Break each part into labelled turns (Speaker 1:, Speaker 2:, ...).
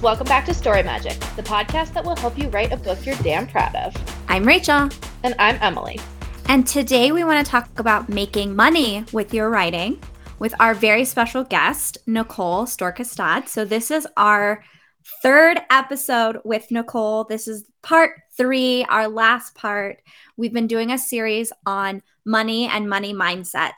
Speaker 1: listeners, welcome back to Story Magic, the podcast that will help you write a book you're damn proud of.
Speaker 2: I'm Rachel.
Speaker 1: And I'm Emily.
Speaker 2: And today we want to talk about making money with your writing with our very special guest, Nicole Stork-Hestad. So, this is our third episode with Nicole. This is part three, our last part. We've been doing a series on money and money mindset.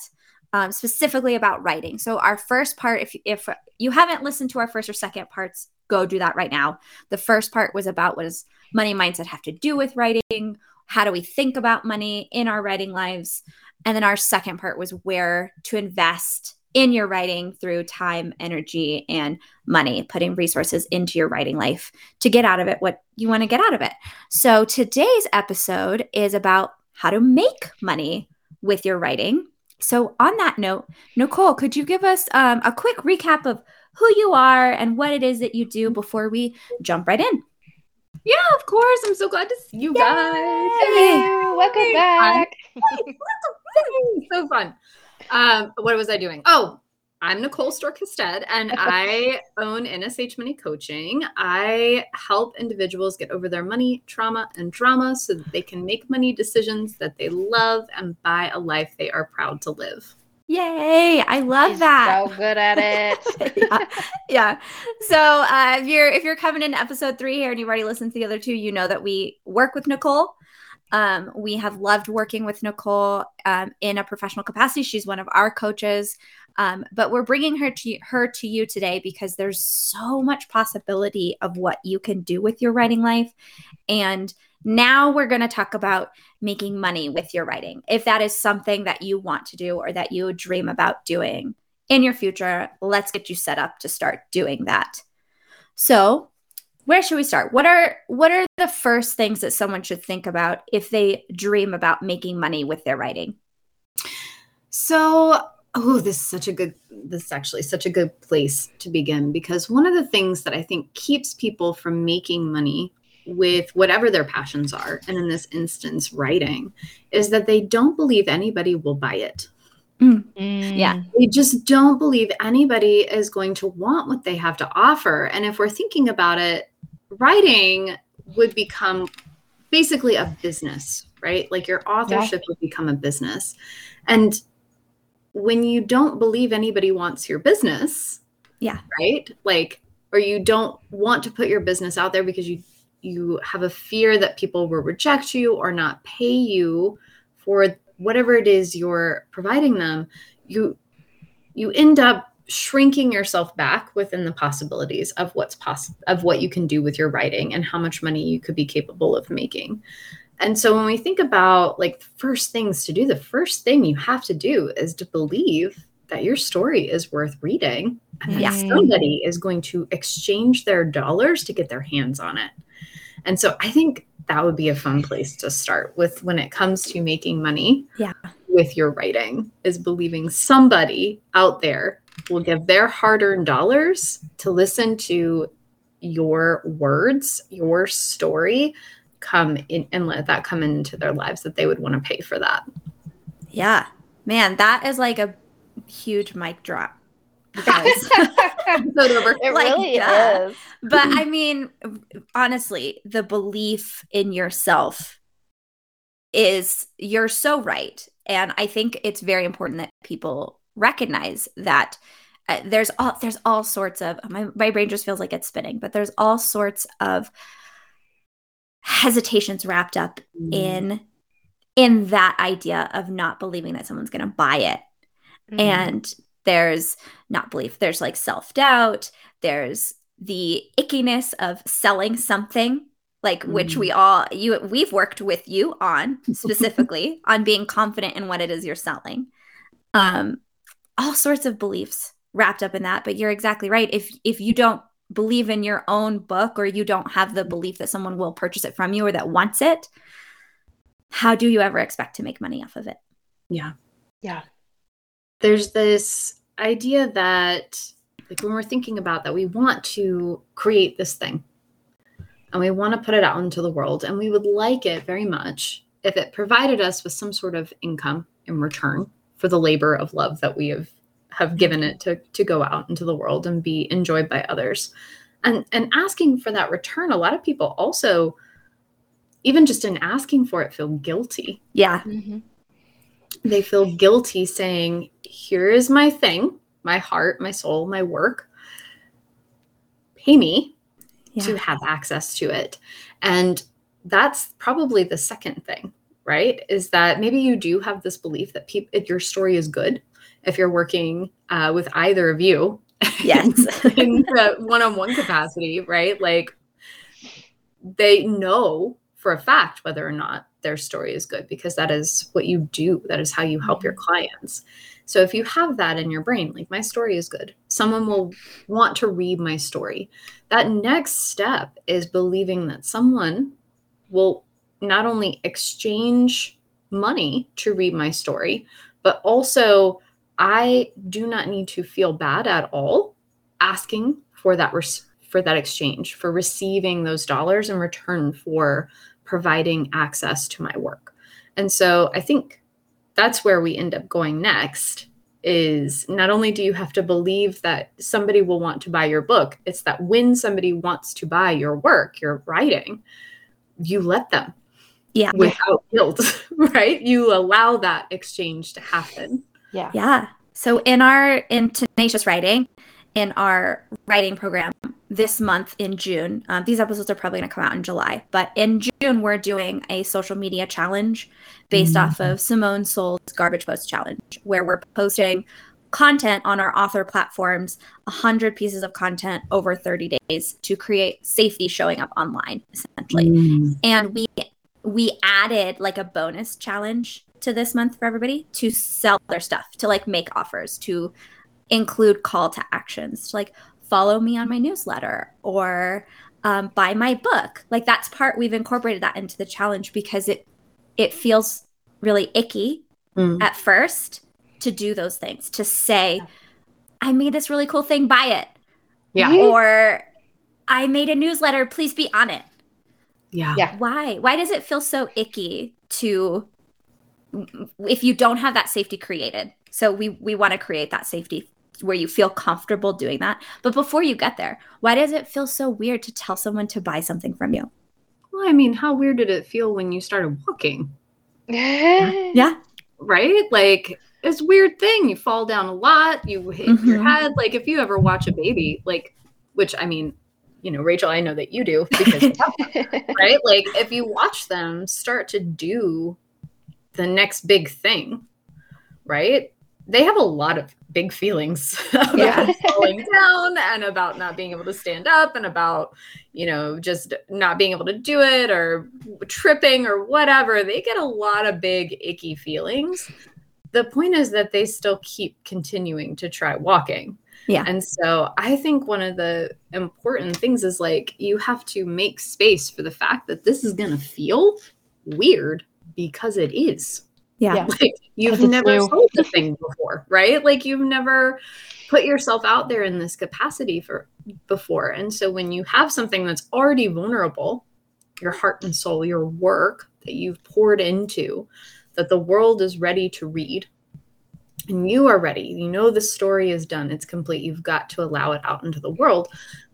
Speaker 2: Um, specifically about writing. So our first part, if if you haven't listened to our first or second parts, go do that right now. The first part was about what does money mindset have to do with writing? How do we think about money in our writing lives? And then our second part was where to invest in your writing through time, energy, and money, putting resources into your writing life to get out of it what you want to get out of it. So today's episode is about how to make money with your writing. So, on that note, Nicole, could you give us um, a quick recap of who you are and what it is that you do before we jump right in?
Speaker 3: Yeah, of course. I'm so glad to see you Yay! guys.
Speaker 1: Hello, welcome back.
Speaker 3: so fun. Um, what was I doing? Oh, I'm Nicole Stork-Hestad, and I own NSH Money Coaching. I help individuals get over their money trauma and drama so that they can make money decisions that they love and buy a life they are proud to live.
Speaker 2: Yay! I love She's that.
Speaker 1: So good at it.
Speaker 2: yeah. yeah. So uh, if you're if you're coming in episode three here and you've already listened to the other two, you know that we work with Nicole. Um, we have loved working with Nicole um, in a professional capacity. She's one of our coaches, um, but we're bringing her to her to you today because there's so much possibility of what you can do with your writing life, and now we're going to talk about making money with your writing. If that is something that you want to do or that you dream about doing in your future, let's get you set up to start doing that. So, where should we start? What are what are the first things that someone should think about if they dream about making money with their writing?
Speaker 3: So, oh, this is such a good this is actually such a good place to begin because one of the things that I think keeps people from making money with whatever their passions are, and in this instance, writing, is that they don't believe anybody will buy it.
Speaker 2: Mm. Mm. Yeah.
Speaker 3: They just don't believe anybody is going to want what they have to offer. And if we're thinking about it, writing would become basically a business, right? Like your authorship yeah. would become a business. And when you don't believe anybody wants your business,
Speaker 2: yeah,
Speaker 3: right? Like, or you don't want to put your business out there because you you have a fear that people will reject you or not pay you for whatever it is you're providing them, you you end up shrinking yourself back within the possibilities of what's possible of what you can do with your writing and how much money you could be capable of making. And so when we think about like the first things to do, the first thing you have to do is to believe that your story is worth reading and that yeah. somebody is going to exchange their dollars to get their hands on it. And so I think that would be a fun place to start with when it comes to making money.
Speaker 2: Yeah.
Speaker 3: With your writing is believing somebody out there will give their hard-earned dollars to listen to your words, your story come in and let that come into their lives that they would want to pay for that.
Speaker 2: Yeah. Man, that is like a huge mic drop.
Speaker 1: it like, really duh. is.
Speaker 2: But I mean, honestly, the belief in yourself is you're so right. And I think it's very important that people recognize that uh, there's all there's all sorts of my, my brain just feels like it's spinning, but there's all sorts of hesitations wrapped up mm. in in that idea of not believing that someone's going to buy it. Mm. And there's not belief there's like self-doubt there's the ickiness of selling something like mm. which we mm. all you we've worked with you on specifically on being confident in what it is you're selling um all sorts of beliefs wrapped up in that but you're exactly right if if you don't believe in your own book or you don't have the belief that someone will purchase it from you or that wants it how do you ever expect to make money off of it
Speaker 3: yeah
Speaker 1: yeah
Speaker 3: there's this idea that like when we're thinking about that we want to create this thing and we want to put it out into the world and we would like it very much if it provided us with some sort of income in return for the labor of love that we have have given it to to go out into the world and be enjoyed by others and and asking for that return a lot of people also even just in asking for it feel guilty
Speaker 2: Yeah.
Speaker 1: Mm-hmm.
Speaker 3: They feel guilty saying here is my thing my heart my soul my work pay me
Speaker 2: Yeah.
Speaker 3: to have access to it and that's probably the second thing right is that maybe you do have this belief that people your story is good if you're working uh, with either of you
Speaker 2: Yes.
Speaker 3: in the one-on-one capacity right like they know for a fact whether or not their story is good because that is what you do. That is how you help mm-hmm. your clients. So if you have that in your brain like my story is good someone will want to read my story. That next step is believing that someone will not only exchange money to read my story but also I do not need to feel bad at all asking for that res- for that exchange, for receiving those dollars in return for providing access to my work. And so I think that's where we end up going next is not only do you have to believe that somebody will want to buy your book, it's that when somebody wants to buy your work, your writing, you let them
Speaker 2: Yeah.
Speaker 3: without guilt, right? You allow that exchange to happen.
Speaker 1: Yeah.
Speaker 2: Yeah. So in our in tenacious writing, in our writing program this month in June, um, these episodes are probably going to come out in July, but in June we're doing a social media challenge based off of Simone Seol's Garbage Post Challenge, where we're posting content on our author platforms, 100 pieces of content over 30 days to create safety showing up online, essentially. And we we added like a bonus challenge to this month for everybody to sell their stuff to like make offers to include call to actions. To like follow me on my newsletter or um, buy my book like that's part we've incorporated that into the challenge because it it feels really icky
Speaker 3: Mm.
Speaker 2: at first to do those things to say i made this really cool thing buy it
Speaker 3: Yeah.
Speaker 2: Or i made a newsletter please be on it
Speaker 3: Yeah.
Speaker 1: Yeah.
Speaker 2: why why does it feel so icky to if you don't have that safety created so we we want to create that safety where you feel comfortable doing that but before you get there why does it feel so weird to tell someone to buy something from you
Speaker 3: Well, I mean, how weird did it feel when you started walking?
Speaker 2: yeah
Speaker 3: Right? Like it's a weird thing. You fall down a lot, you hit your
Speaker 2: Mhm.
Speaker 3: head. Like if you ever watch a baby, like which I mean, you know, Rachel, I know that you do because right? Like if you watch them start to do the next big thing, right? They have a lot of big feelings about
Speaker 1: Yeah.
Speaker 3: falling down and about not being able to stand up and about, you know, just not being able to do it or tripping or whatever. They get a lot of big, icky feelings. The point is that they still keep continuing to try walking.
Speaker 2: Yeah.
Speaker 3: And so I think one of the important things is like you have to make space for the fact that this is going to feel weird because it is.
Speaker 2: Yeah,
Speaker 1: Yeah.
Speaker 3: Like you've never
Speaker 1: new.
Speaker 3: sold the thing before, right? Like you've never put yourself out there in this capacity for before. And so when you have something that's already vulnerable, your heart and soul, your work that you've poured into, that the world is ready to read, and you are ready, you know the story is done, it's complete, you've got to allow it out into the world.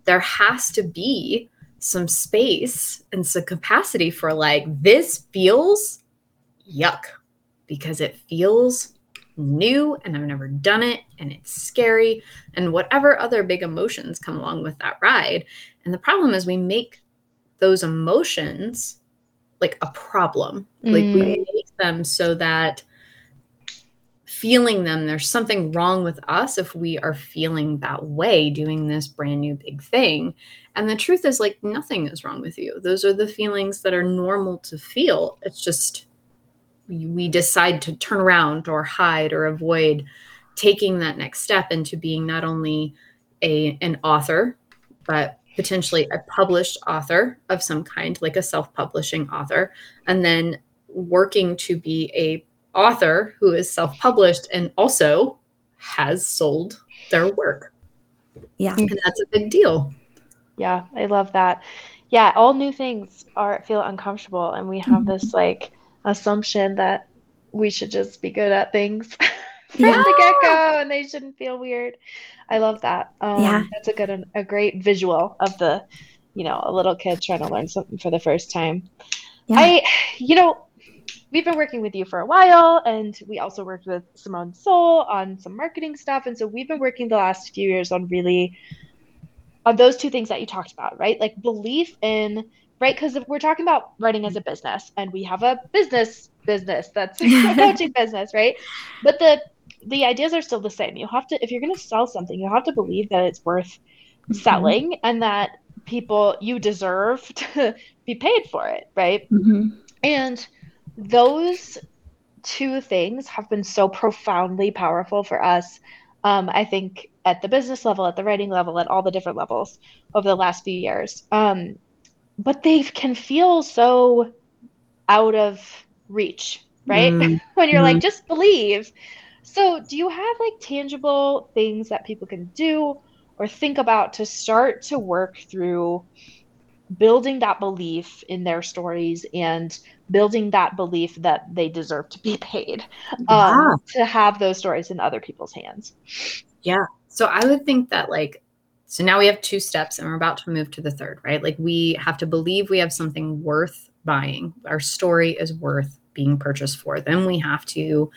Speaker 3: There has to be some space and some capacity for like, this feels yuck because it feels new and I've never done it and it's scary and whatever other big emotions come along with that ride. And the problem is we make those emotions like a problem. Like we
Speaker 1: Mm.
Speaker 3: make them so that feeling them, there's something wrong with us if we are feeling that way doing this brand new big thing. And the truth is, like, nothing is wrong with you. Those are the feelings that are normal to feel. It's just we, we decide to turn around or hide or avoid taking that next step into being not only a an author, but potentially a published author of some kind, like a self-publishing author, and then working to be a author who is self-published and also has sold their work.
Speaker 2: Yeah.
Speaker 3: And that's a big deal.
Speaker 1: Yeah, I love that. Yeah, all new things are feel uncomfortable, and we have mm-hmm. this like assumption that we should just be good at things. from
Speaker 2: Yeah.
Speaker 1: the get go, and they shouldn't feel weird. I love that. Um,
Speaker 2: Yeah.
Speaker 1: that's a good, a great visual of the, you know, a little kid trying to learn something for the first time.
Speaker 2: Yeah.
Speaker 1: I, you know, we've been working with you for a while, and we also worked with Simone Seol on some marketing stuff, and so we've been working the last few years on really on those two things that you talked about, right? Like belief in right because if we're talking about writing as a business and we have a business business that's a coaching business right but the the ideas are still the same you have to if you're going to sell something you have to believe that it's worth selling and that people you deserve to be paid for it right
Speaker 2: Mhm.
Speaker 1: and those two things have been so profoundly powerful for us. Um, I think at the business level, at the writing level, at all the different levels over the last few years. Um, but they can feel so out of reach, right?
Speaker 3: Mm,
Speaker 1: when you're
Speaker 3: Mhm.
Speaker 1: like, just believe. So, do you have like tangible things that people can do or think about to start to work through building that belief in their stories and building that belief that they deserve to be paid um, to have those stories in other people's hands? Yeah.
Speaker 3: So I would think that like so now we have two steps and we're about to move to the third, right? Like we have to believe we have something worth buying. Our story is worth being purchased for. Then we have to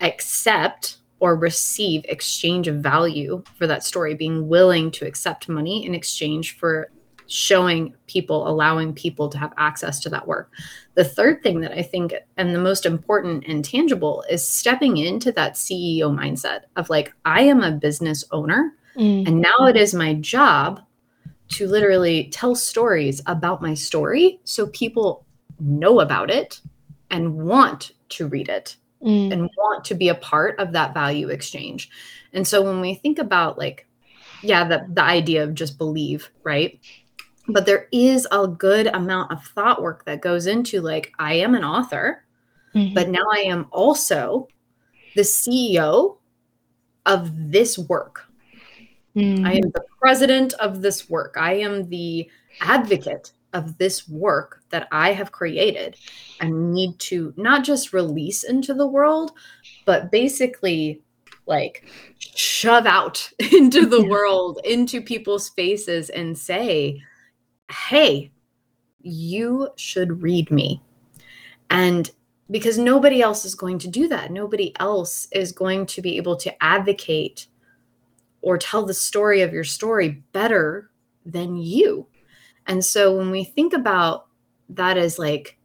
Speaker 3: accept or receive exchange of value for that story, being willing to accept money in exchange for showing people, allowing people to have access to that work. The third thing that I think, and the most important and tangible, is stepping into that CEO mindset of like, I am a business owner, and now it is my job to literally tell stories about my story so people know about it and want to read it
Speaker 1: Mm.
Speaker 3: and want to be a part of that value exchange. And so when we think about like, yeah, the, the idea of just believe, right? But there is a good amount of thought work that goes into like, I am an author,
Speaker 1: Mhm.
Speaker 3: but now I am also the CEO of this work.
Speaker 1: Mm.
Speaker 3: I am the president of this work. I am the advocate of this work that I have created and need to not just release into the world, but basically like shove out into the world, into people's faces and say, hey, you should read me. And because nobody else is going to do that, nobody else is going to be able to advocate or tell the story of your story better than you. And so when we think about that as like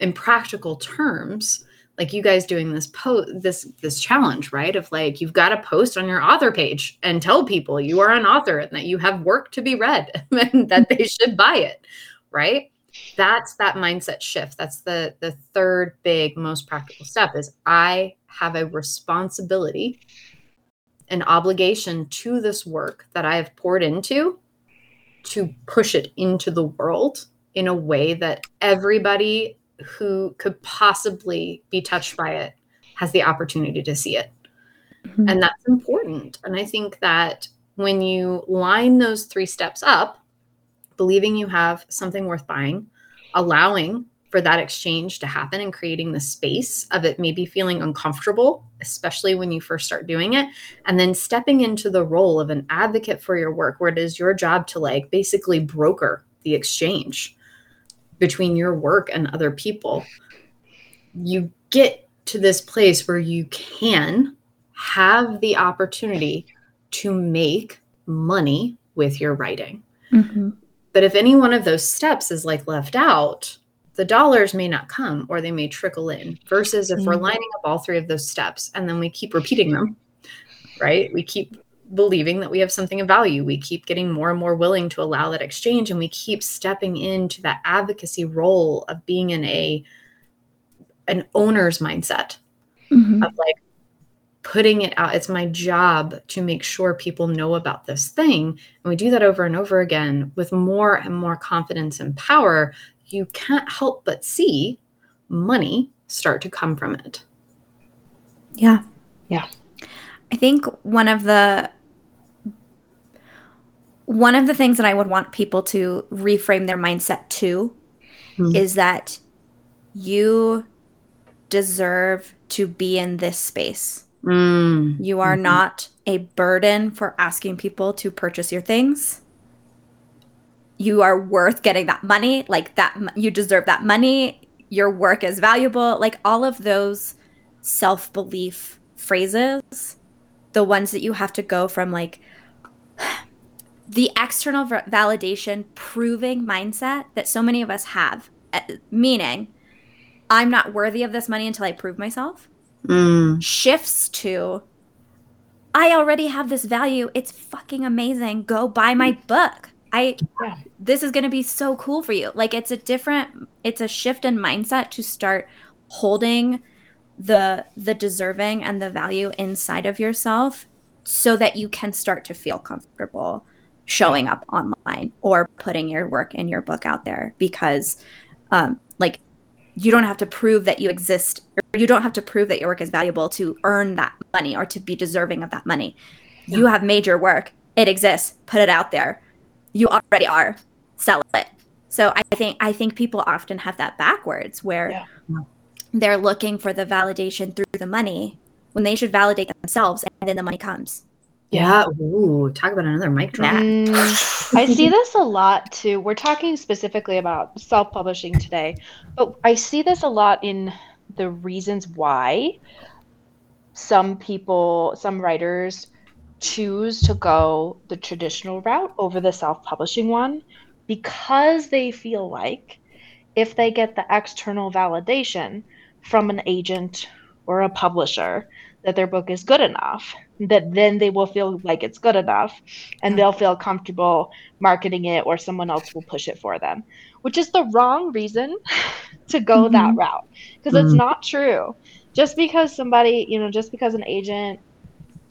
Speaker 3: in practical terms, like you guys doing this post this this challenge, right? Of like you've got to post on your author page and tell people you are an author and that you have work to be read and that they should buy it, right? That's that mindset shift. That's the the third big most practical step is I have a responsibility an obligation to this work that I have poured into to push it into the world in a way that everybody who could possibly be touched by it has the opportunity to see it.
Speaker 2: Mhm.
Speaker 3: And that's important. And I think that when you line those three steps up, believing you have something worth buying, allowing for that exchange to happen and creating the space of it maybe feeling uncomfortable, especially when you first start doing it, and then stepping into the role of an advocate for your work where it is your job to like basically broker the exchange between your work and other people. You get to this place where you can have the opportunity to make money with your writing.
Speaker 2: Mhm.
Speaker 3: But if any one of those steps is like left out, the dollars may not come or they may trickle in. Versus if we're
Speaker 1: Mm.
Speaker 3: lining up all three of those steps and then we keep repeating them, right? We keep believing that we have something of value. We keep getting more and more willing to allow that exchange and we keep stepping into that advocacy role of being in a an owner's mindset
Speaker 2: Mhm.
Speaker 3: of like putting it out. It's my job to make sure people know about this thing. And we do that over and over again with more and more confidence and power. You can't help but see money start to come from it.
Speaker 2: Yeah.
Speaker 1: Yeah.
Speaker 2: I think one of the one of the things that I would want people to reframe their mindset to
Speaker 3: Hmm.
Speaker 2: is that you deserve to be in this space.
Speaker 3: Mm.
Speaker 2: You are
Speaker 3: Mhm.
Speaker 2: not a burden for asking people to purchase your things. You are worth getting that money. Like that, you deserve that money. Your work is valuable. Like all of those self belief phrases, the ones that you have to go from like the external validation proving mindset that so many of us have, uh, meaning, I'm not worthy of this money until I prove myself
Speaker 3: Mm.
Speaker 2: shifts to I already have this value. It's fucking amazing. Go buy my book. I
Speaker 1: Yeah.
Speaker 2: this is going to be so cool for you. Like it's a different it's a shift in mindset to start holding the the deserving and the value inside of yourself so that you can start to feel comfortable showing up online or putting your work in your book out there because um like you don't have to prove that you exist or you don't have to prove that your work is valuable to earn that money or to be deserving of that money. You have made your work. It exists. Put it out there. You already are. Sell it. So I think I think people often have that backwards where
Speaker 1: Yeah.
Speaker 2: they're looking for the validation through the money when they should validate themselves and then the money comes.
Speaker 3: Yeah. Ooh, talk about another mic drop.
Speaker 1: Mm, I see this a lot too. We're talking specifically about self publishing today, but I see this a lot in the reasons why some people, some writers choose to go the traditional route over the self publishing one because they feel like if they get the external validation from an agent or a publisher that their book is good enough, that then they will feel like it's good enough and they'll feel comfortable marketing it or someone else will push it for them, which is the wrong reason to go that
Speaker 2: Mhm.
Speaker 1: route because it's
Speaker 3: Mhm.
Speaker 1: not true. Just because somebody, you know, just because an agent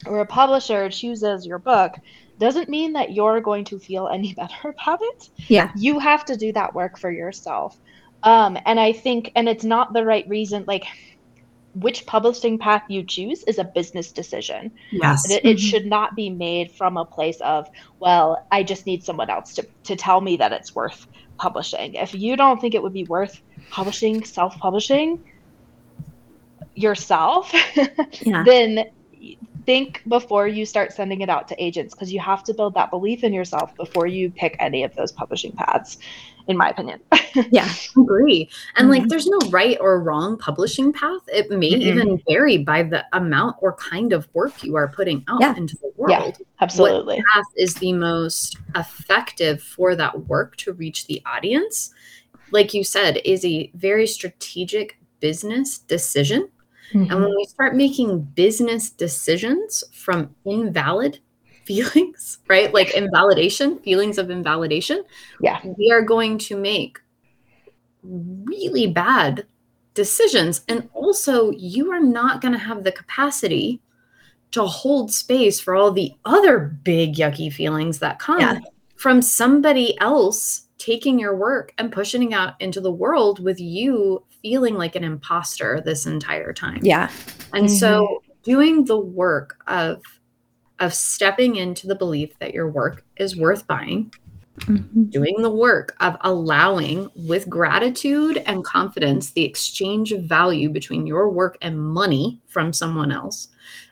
Speaker 1: or a publisher chooses your book doesn't mean that you're going to feel any better about it
Speaker 2: Yeah.
Speaker 1: you have to do that work for yourself um, and i think and it's not the right reason like which publishing path you choose is a business decision
Speaker 3: Yes.
Speaker 1: it, it should not be made from a place of well i just need someone else to, to tell me that it's worth publishing if you don't think it would be worth publishing self-publishing yourself
Speaker 2: Yeah.
Speaker 1: then think before you start sending it out to agents because you have to build that belief in yourself before you pick any of those publishing paths in my opinion
Speaker 2: Yeah.
Speaker 3: agree. And like,
Speaker 2: Mhm.
Speaker 3: there's no right or wrong publishing path. It may
Speaker 1: Mm-mm.
Speaker 3: even vary by the amount or kind of work you are putting out
Speaker 2: Yeah.
Speaker 3: into the world Yeah.
Speaker 1: absolutely
Speaker 3: path is the most effective for that work to reach the audience, like you said, is a very strategic business decision. Mm-hmm. And when we start making business decisions from invalid feelings, right? Like invalidation, feelings of invalidation,
Speaker 1: Yeah.
Speaker 3: we are going to make really bad decisions. And also, you are not going to have the capacity to hold space for all the other big yucky feelings that come
Speaker 2: Yeah.
Speaker 3: from somebody else taking your work and pushing it out into the world with you feeling like an imposter this entire time.
Speaker 2: Yeah.
Speaker 3: And so doing the work of of stepping into the belief that your work is worth buying,
Speaker 2: Mhm.
Speaker 3: doing the work of allowing with gratitude and confidence the exchange of value between your work and money from someone else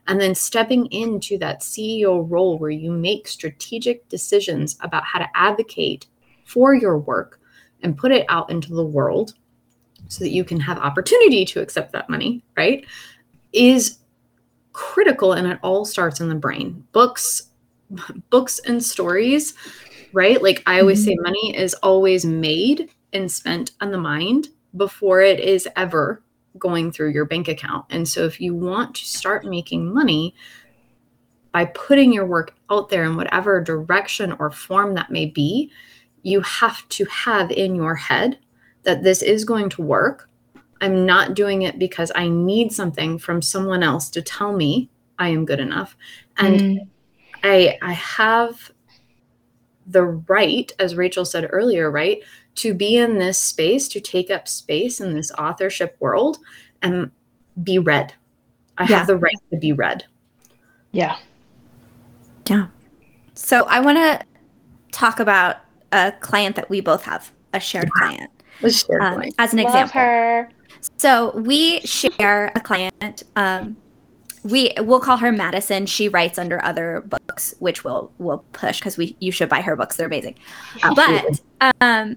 Speaker 3: and then stepping into that CEO role where you make strategic decisions about how to advocate for your work and put it out into the world so that you can have opportunity to accept that money, right? Is critical and it all starts in the brain. Books books and stories, right? Like I always say mm-hmm. money is always made and spent on the mind before it is ever going through your bank account. And so if you want to start making money by putting your work out there in whatever direction or form that may be, you have to have in your head that this is going to work. I'm not doing it because I need something from someone else to tell me I am good enough. And
Speaker 1: Mm.
Speaker 3: I I have the right, as Rachel said earlier, right, to be in this space, to take up space in this authorship world and be read. I
Speaker 2: Yeah.
Speaker 3: have the right to be read.
Speaker 1: yeah Yeah.
Speaker 2: So I want to talk about a client that we both have, a shared client,
Speaker 3: Let's share
Speaker 2: um, as an
Speaker 1: love
Speaker 2: example.
Speaker 1: her
Speaker 2: So we share a client, um, we we'll call her Madison. She writes under other books, which we'll we'll push because we you should buy her books. They're amazing.
Speaker 3: Absolutely.
Speaker 2: But um,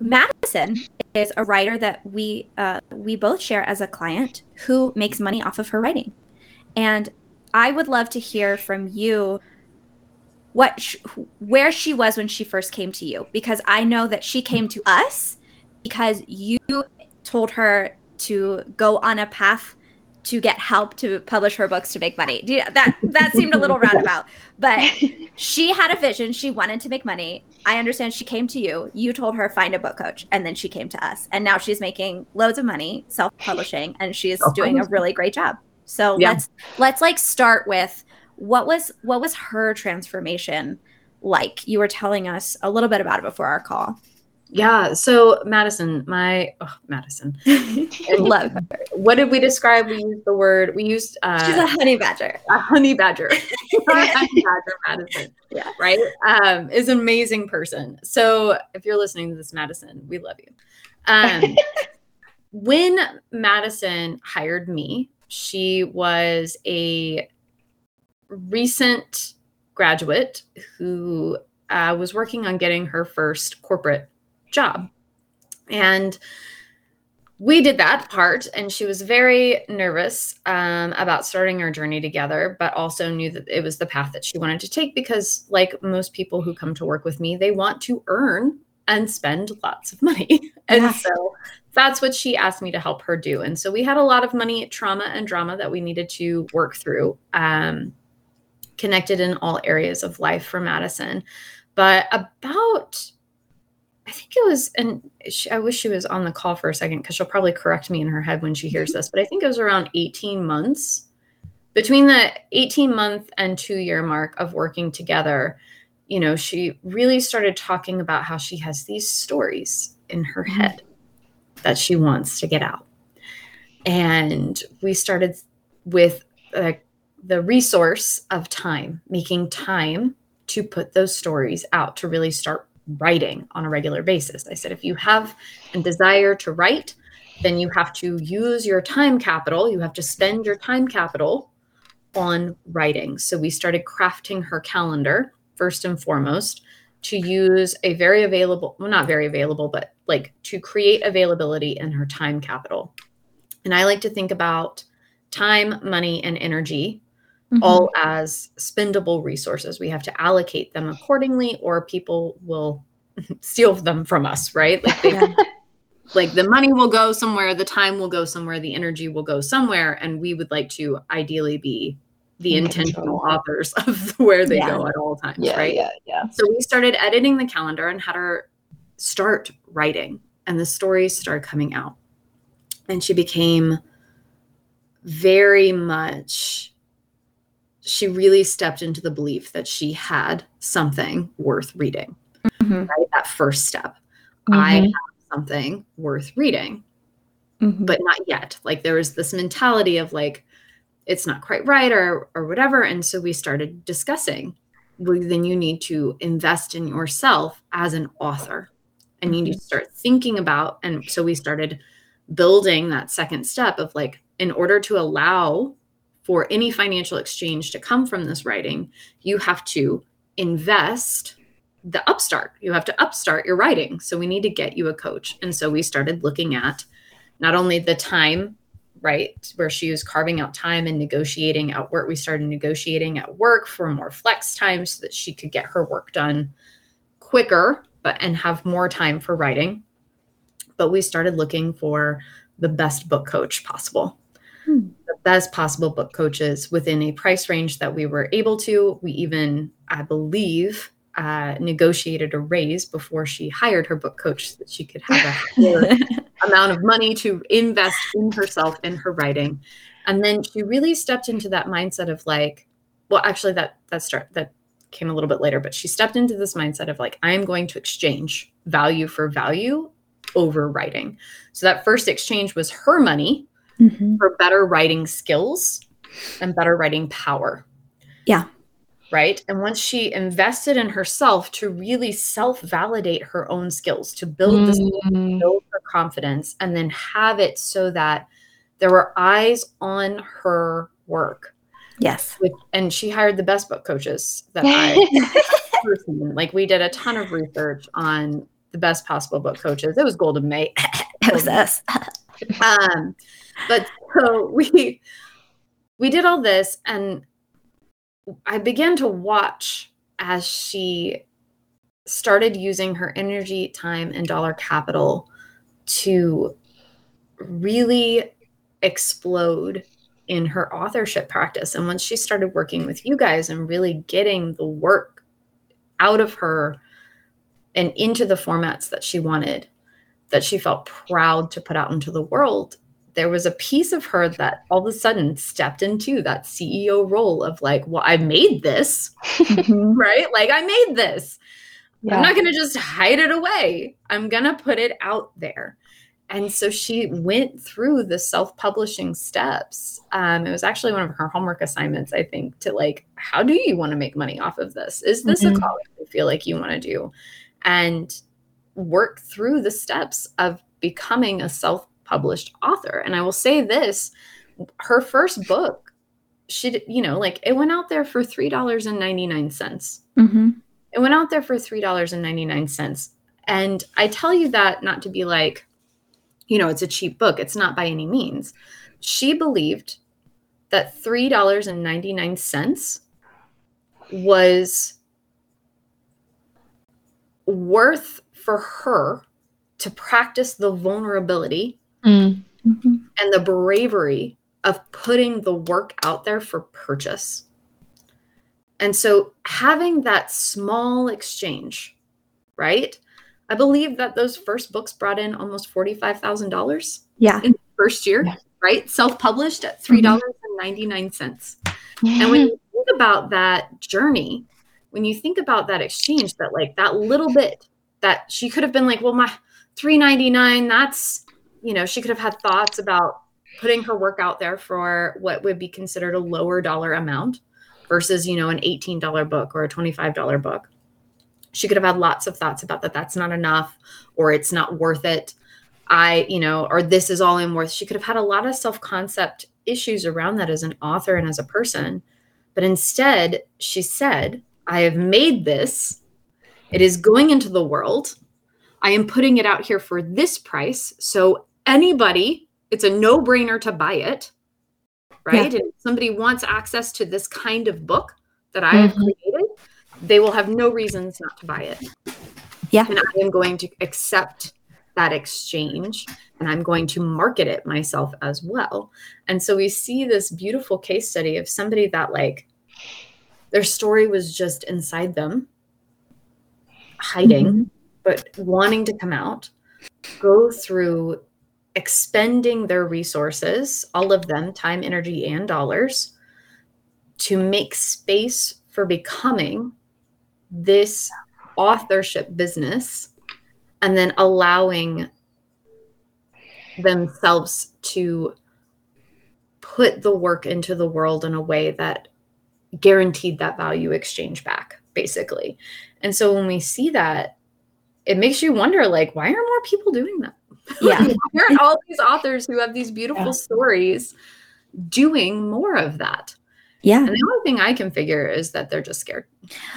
Speaker 2: Madison is a writer that we uh, we both share as a client who makes money off of her writing, and I would love to hear from you what sh- where she was when she first came to you because I know that she came to us because you told her to go on a path to get help to publish her books to make money. That that seemed a little roundabout, but she had a vision. She wanted to make money. I understand she came to you. You told her find a book coach, and then she came to us, and now she's making loads of money self-publishing, and she's doing a really great job. So
Speaker 3: Yeah.
Speaker 2: let's let's like start with what was what was her transformation like? You were telling us a little bit about it before our call.
Speaker 3: Yeah. So Madison, my oh, Madison.
Speaker 2: Love her.
Speaker 3: What did we describe? We used the word. We used uh,
Speaker 2: She's a honey badger.
Speaker 3: a honey badger. honey badger Madison.
Speaker 2: Yeah.
Speaker 3: Right. Um, is an amazing person. So if you're listening to this, Madison, we love you. Um, when Madison hired me, she was a recent graduate who uh, was working on getting her first corporate job. And we did that part, and she was very nervous um, about starting our journey together, but also knew that it was the path that she wanted to take because, like most people who come to work with me, they want to earn and spend lots of money. and so that's what she asked me to help her do. And so we had a lot of money trauma and drama that we needed to work through, um, connected in all areas of life for Madison. But about I think it was, and she, I wish she was on the call for a second because she'll probably correct me in her head when she hears this, but I think it was around 18 months between the 18 month and two year mark of working together. You know, she really started talking about how she has these stories in her
Speaker 2: Mhm.
Speaker 3: head that she wants to get out. And we started with uh, the resource of time, making time to put those stories out, to really start writing on a regular basis. I said, if you have a desire to write, then you have to use your time capital. You have to spend your time capital on writing. So we started crafting her calendar first and foremost to use a very available, well, not very available, but like to create availability in her time capital. And I like to think about time, money, and energy Mm-hmm. all as spendable resources. We have to allocate them accordingly, or people will steal them from us, right? Like, they,
Speaker 2: Yeah.
Speaker 3: like the money will go somewhere, the time will go somewhere, the energy will go somewhere, and we would like to ideally be the
Speaker 1: In
Speaker 3: intentional authors of where they
Speaker 2: Yeah.
Speaker 3: go at all times,
Speaker 1: yeah,
Speaker 3: right?
Speaker 1: yeah, yeah.
Speaker 3: So we started editing the calendar and had her start writing, and the stories started coming out. And she became very much, she really stepped into the belief that she had something worth reading,
Speaker 2: Mhm.
Speaker 3: right? That first step. I
Speaker 1: Mhm.
Speaker 3: have something worth reading
Speaker 2: Mhm.
Speaker 3: but not yet. Like there was this mentality of like, it's not quite right or or whatever. And so we started discussing, well, then you need to invest in yourself as an author. And you need to start thinking about. And so we started building that second step of like, in order to allow for any financial exchange to come from this writing, you have to invest the upstart. You have to upstart your writing. So we need to get you a coach. And so we started looking at not only the time, right, where she was carving out time and negotiating at work. We started negotiating at work for more flex time so that she could get her work done quicker, but and have more time for writing. But we started looking for the best book coach possible.
Speaker 2: Hmm.
Speaker 3: Best possible book coaches within a price range that we were able to. We even, I believe, uh, negotiated a raise before she hired her book coach so that she could have a amount of money to invest in herself in her writing and then she really stepped into that mindset of like well actually that that start that came a little bit later but she stepped into this mindset of like i am going to exchange value for value over writing so that first exchange was her money
Speaker 2: Mhm.
Speaker 3: for better writing skills and better writing power.
Speaker 2: Yeah.
Speaker 3: Right. And once she invested in herself to really self validate her own skills, to build this,
Speaker 1: Mm.
Speaker 3: build her confidence, and then have it so that there were eyes on her work.
Speaker 2: Yes.
Speaker 3: With, and she hired the best book coaches that I. Like we did a ton of research on the best possible book coaches. It was Golden Maye.
Speaker 2: It was us.
Speaker 3: um, but so we we did all this, and I began to watch as she started using her energy, time, and dollar capital to really explode in her authorship practice. And once she started working with you guys and really getting the work out of her and into the formats that she wanted, that she felt proud to put out into the world, there was a piece of her that all of a sudden stepped into that CEO role of like, well, I made this,
Speaker 2: Mhm.
Speaker 3: right? Like, I made this. I'm not going to just hide it away. I'm going to put it out there. And so she went through the self publishing steps. Um, it was actually one of her homework assignments, I think, to like, how do you want to make money off of this? Is this
Speaker 1: Mhm.
Speaker 3: a college you feel like you want to do? And work through the steps of becoming a self published author. And I will say this her first book, she, you know, like it went out there for $3.99
Speaker 2: Mhm.
Speaker 3: it went out there for $3.99 and i tell you that not to be like you know it's a cheap book it's not by any means she believed that $3.99 was worth for her to practice the vulnerability
Speaker 1: Mm.
Speaker 2: Mhm.
Speaker 3: and the bravery of putting the work out there for purchase. And so having that small exchange, right? I believe that those first books brought in almost $45,000
Speaker 2: Yeah.
Speaker 3: in the first year,
Speaker 1: Yeah.
Speaker 3: right? Self-published at $3.99. And when you think about that journey, when you think about that exchange, that like that little bit that she could have been like, well, my 399, that's, you know, she could have had thoughts about putting her work out there for what would be considered a lower dollar amount versus, you know, an $18 book or a $25 book. She could have had lots of thoughts about that. That's not enough or it's not worth it. I, you know, or this is all I'm worth. She could have had a lot of self concept issues around that as an author and as a person. But instead, she said, I have made this. It is going into the world. I am putting it out here for this price. So anybody, it's a no brainer to buy it. Right. And if somebody wants access to this kind of book that I have
Speaker 1: Mhm.
Speaker 3: created, they will have no reasons not to buy it.
Speaker 2: Yeah.
Speaker 3: And I am going to accept that exchange and I'm going to market it myself as well. And so we see this beautiful case study of somebody that, like, their story was just inside them, hiding, but wanting to come out, go through expending their resources, all of them, time, energy, and dollars, to make space for becoming this authorship business and then allowing themselves to put the work into the world in a way that guaranteed that value exchange back basically. And so when we see that it makes you wonder like why are more people doing that
Speaker 2: Yeah.
Speaker 3: why are all these authors who have these beautiful
Speaker 1: Yeah.
Speaker 3: stories doing more of that
Speaker 2: Yeah.
Speaker 3: and the only thing i can figure is that they're just scared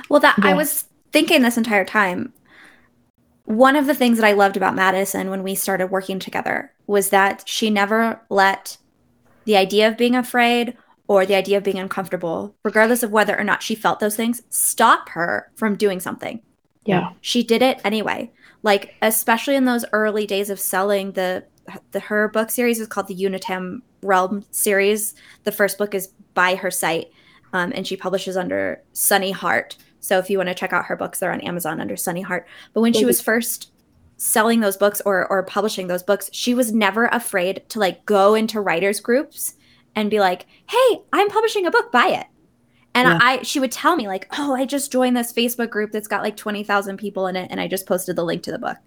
Speaker 2: Well, that I was thinking this entire time. One of the things that I loved about Madison when we started working together was that she never let the idea of being afraid or the idea of being uncomfortable, regardless of whether or not she felt those things, stop her from doing something.
Speaker 1: Yeah.
Speaker 2: She did it anyway. Like especially in those early days of selling the the her book series is called the Unitam Realm series. The first book is by her site, um, and she publishes under Sunny Heart. So if you want to check out her books, they're on Amazon under Sunny Heart. But when she was first selling those books or or publishing those books, she was never afraid to like go into writers groups and be like, "Hey, I'm publishing a book, buy it." And
Speaker 1: Yeah.
Speaker 2: I she would tell me like, "Oh, I just joined this Facebook group that's got like 20,000 people in it and I just posted the link to the book."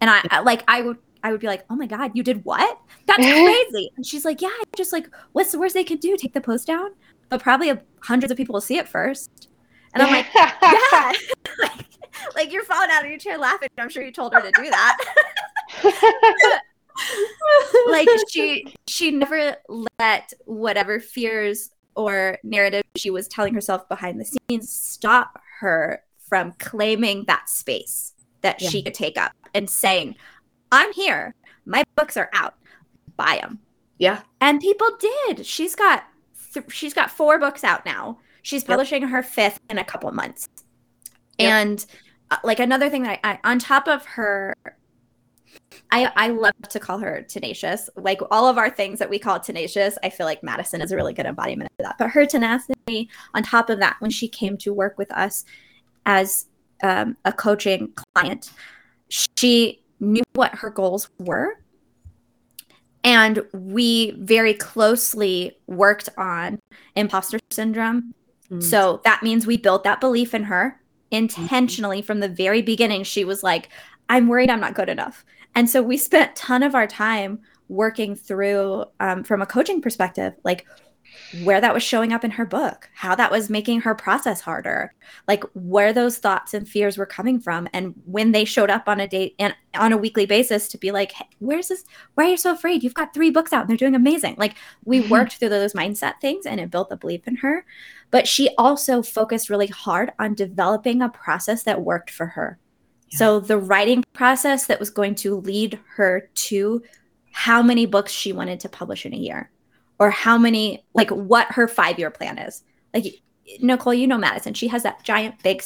Speaker 2: And I, I like I would I would be like, "Oh my god, you did what? That's crazy." and she's like, "Yeah, I just like what's the worst they could do? Take the post down?" But probably hundreds of people will see it first. And I'm like, yeah. like, like you're falling out of your chair laughing. I'm sure you told her to do that. like she she never let whatever fears or narrative she was telling herself behind the scenes stop her from claiming that space that
Speaker 3: Yeah.
Speaker 2: she could take up and saying, I'm here. My books are out. Buy them.
Speaker 3: Yeah.
Speaker 2: And people did. She's got th- she's got four books out now. She's
Speaker 3: Yep.
Speaker 2: publishing her fifth in a couple months.
Speaker 3: Yep.
Speaker 2: And uh, like another thing that I, I on top of her I I love to call her tenacious. Like all of our things that we call tenacious, I feel like Madison is a really good embodiment of that. But her tenacity on top of that when she came to work with us as um, a coaching client, she knew what her goals were and we very closely worked on imposter syndrome.
Speaker 3: Mm.
Speaker 2: So that means we built that belief in her intentionally from the very beginning. She was like, I'm worried I'm not good enough. And so we spent ton of our time working through um, from a coaching perspective, like where that was showing up in her book, how that was making her process harder, like where those thoughts and fears were coming from, and when they showed up on a date and on a weekly basis to be like, hey, "Where's this? Why are you so afraid? You've got three books out and they're doing amazing." Like we worked through those mindset things, and it built the belief in her. But she also focused really hard on developing a process that worked for her.
Speaker 3: Yeah.
Speaker 2: So the writing process that was going to lead her to how many books she wanted to publish in a year or how many like what her five year plan is. Like nicole you know madison. She has that giant big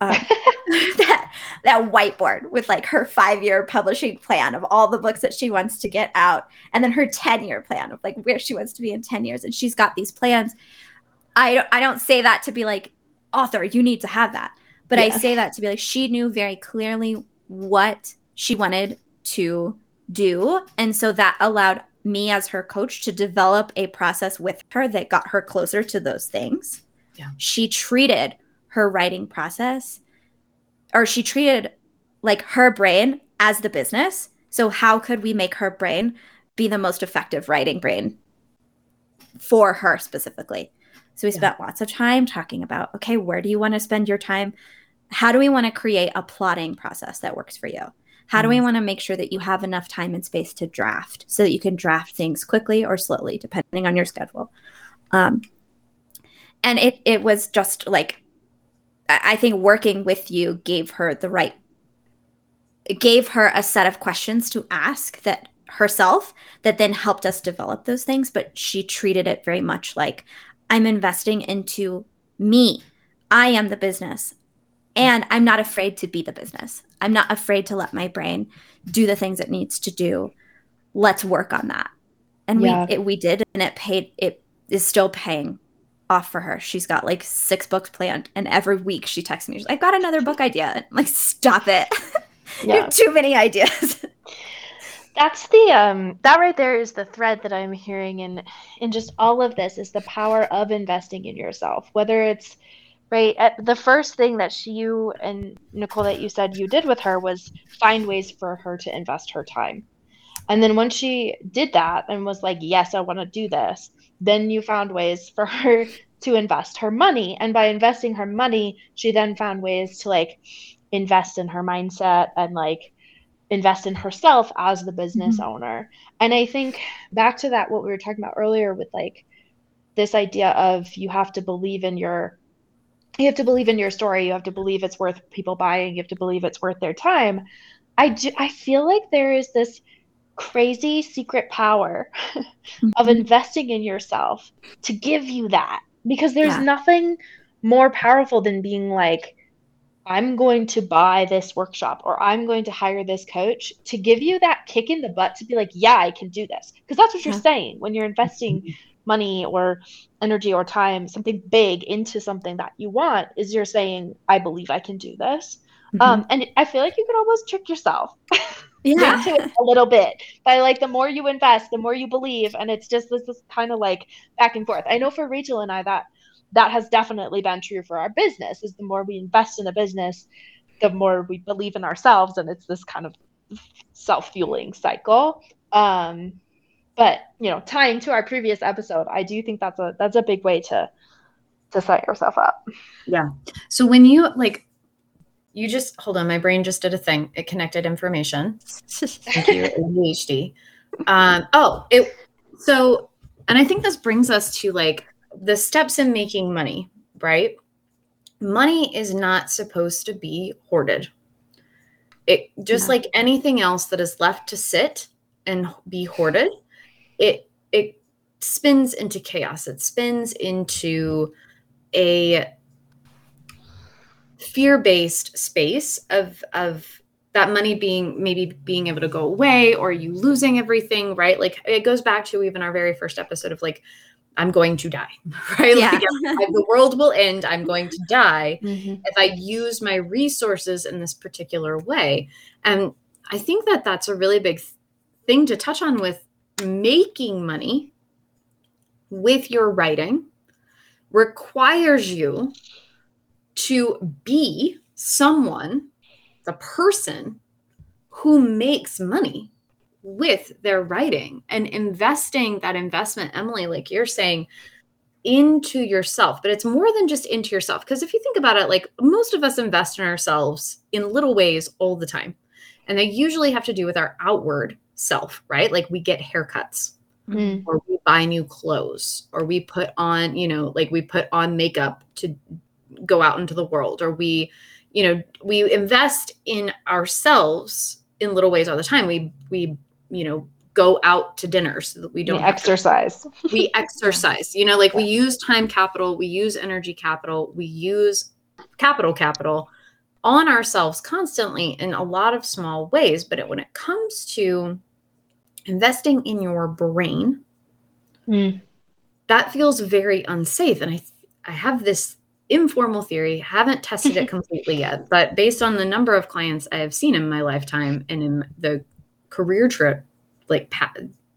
Speaker 2: uh, that that whiteboard with like her five year publishing plan of all the books that she wants to get out and then her 10 year plan of like where she wants to be in 10 years. And she's got these plans. I don't i don't say that to be like author you need to have that but i say that to be like she knew very clearly what she wanted to do. And so that allowed me as her coach to develop a process with her that got her closer to those things.
Speaker 3: Yeah.
Speaker 2: she treated her writing process or she treated like her brain as the business. So how could we make her brain be the most effective writing brain for her specifically so we
Speaker 3: Yeah.
Speaker 2: spent lots of time talking about okay where do you want to spend your time? How do we want to create a plotting process that works for you? How do we want to make sure that you have enough time and space to draft so that you can draft things quickly or slowly depending on your schedule? Um, and it it was just like I I think working with you gave her the right gave her a set of questions to ask that herself that then helped us develop those things but she treated it very much like i'm investing into me. I am the business. And i'm not afraid to be the business. I'm not afraid to let my brain do the things it needs to do. Let's work on that. And
Speaker 1: Yeah.
Speaker 2: we it, we did and it paid it is still paying off for her. She's got like six books planned and every week she texts me. She's like, i've got another book idea. I'm like stop it. You have too many ideas
Speaker 1: That's the um that right there is the thread that I'm hearing in in just all of this is the power of investing in yourself. Whether it's right the first thing that she you and Nicole that you said you did with her was find ways for her to invest her time. And then once she did that and was like, "Yes, I want to do this," then you found ways for her to invest her money. And by investing her money, she then found ways to like invest in her mindset and like invest in herself as the business mm-hmm. owner. And I think back to that what we were talking about earlier with like this idea of you have to believe in your you have to believe in your story, you have to believe it's worth people buying, you have to believe it's worth their time. I do, I feel like there is this crazy secret power of mm-hmm. investing in yourself to give you that because there's
Speaker 2: Yeah.
Speaker 1: nothing more powerful than being like I'm going to buy this workshop or I'm going to hire this coach to give you that kick in the butt to be like, yeah, I can do this. Because that's what you're
Speaker 2: Yeah.
Speaker 1: saying when you're investing money or energy or time, something big into something that you want, is you're saying, I believe I can do this. Um, and I feel like you could almost trick yourself
Speaker 2: yeah
Speaker 1: into it a little bit by like the more you invest, the more you believe, and it's just this, this kind of like back and forth. I know for Rachel and I that that has definitely been true for our business. Is the more we invest in a business, the more we believe in ourselves, and it's this kind of self fueling cycle. Um, but you know, tying to our previous episode, I do think that's a that's a big way to to set yourself up. Yeah.
Speaker 3: So when you like, you just hold on. My brain just did a thing. It connected information. Thank you, ADHD. Um, oh, it. So, and I think this brings us to like the steps in making money, right? Money is not supposed to be hoarded. It just like anything else that is left to sit and be hoarded, it it spins into chaos. It spins into a fear-based space of of that money being maybe being able to go away or you losing everything, right? Like it goes back to even our very first episode of like I'm going to die, right?
Speaker 2: Yeah.
Speaker 3: Like if the world will end, I'm going to die
Speaker 1: Mhm.
Speaker 3: if I use my resources in this particular way. And I think that that's a really big th- thing to touch on with making money with your writing requires you to be someone, the person who makes money with their writing and investing that investment, Emily, like you're saying, into yourself. But it's more than just into yourself. Because if you think about it, like most of us invest in ourselves in little ways all the time. And they usually have to do with our outward self, right? Like we get haircuts
Speaker 1: Mm.
Speaker 3: or we buy new clothes or we put on you know like we put on makeup to go out into the world or we you know we invest in ourselves in little ways all the time we we you know go out to dinner so that we
Speaker 1: We
Speaker 3: don't to-
Speaker 1: exercise.
Speaker 3: we exercise you know like we use time capital we use energy capital we use capital capital on ourselves constantly in a lot of small ways but it, when it comes to investing in your brain
Speaker 1: Mm.
Speaker 3: that feels very unsafe and i i have this informal theory haven't tested it completely yet but based on the number of clients i have seen in my lifetime and in the career trip like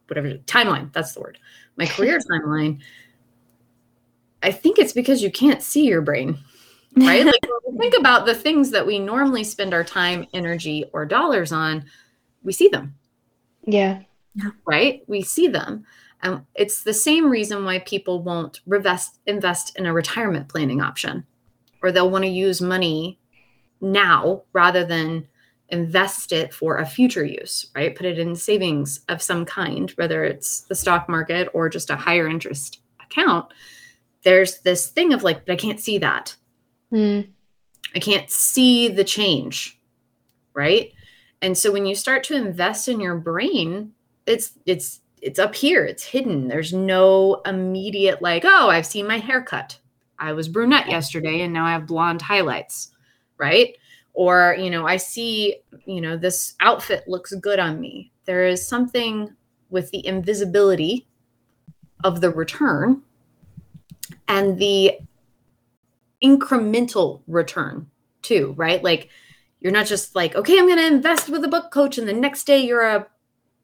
Speaker 3: whatever timeline that's the word my career timeline i think it's because you can't see your brain right like think about the things that we normally spend our time energy or dollars on we see them
Speaker 1: Yeah.
Speaker 3: right? We see them. Um, it's the same reason why people won't revest, invest in a retirement planning option, or they'll want to use money now rather than invest it for a future use, right? Put it in savings of some kind, whether it's the stock market or just a higher interest account. There's this thing of like, but I can't see that.
Speaker 1: Mm.
Speaker 3: I can't see the change, right? And so when you start to invest in your brain, it's it's it's up here, it's hidden. There's no immediate like, oh, I've seen my haircut. I was brunette yesterday and now I have blonde highlights, right? Or, you know, I see, you know, this outfit looks good on me. There is something with the invisibility of the return and the incremental return too, right? Like you're not just like, okay, I'm going to invest with a book coach, and the next day you're a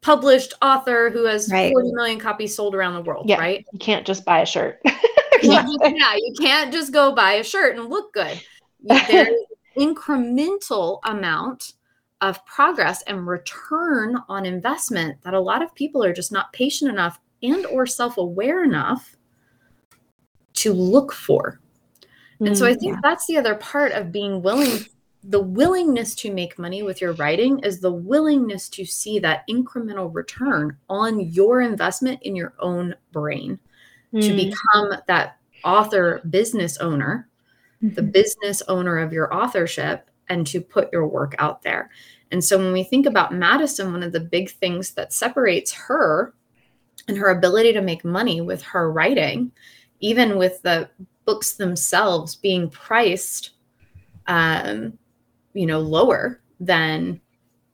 Speaker 3: published author who has
Speaker 2: Right.
Speaker 3: 40 million copies sold around the world,
Speaker 1: Yeah.
Speaker 3: right?
Speaker 1: You can't just buy a shirt.
Speaker 3: Just- yeah, you can't just go buy a shirt and look good. There's incremental amount of progress and return on investment that a lot of people are just not patient enough and or self-aware enough to look for. And so I
Speaker 1: Mm.
Speaker 3: think
Speaker 2: Yeah.
Speaker 3: that's the other part of being willing the willingness to make money with your writing is the willingness to see that incremental return on your investment in your own brain to
Speaker 1: Mm.
Speaker 3: become that author business owner, the
Speaker 2: Mhm.
Speaker 3: business owner of your authorship, and to put your work out there. And so when we think about Madison, one of the big things that separates her and her ability to make money with her writing, even with the books themselves being priced um, you know, lower than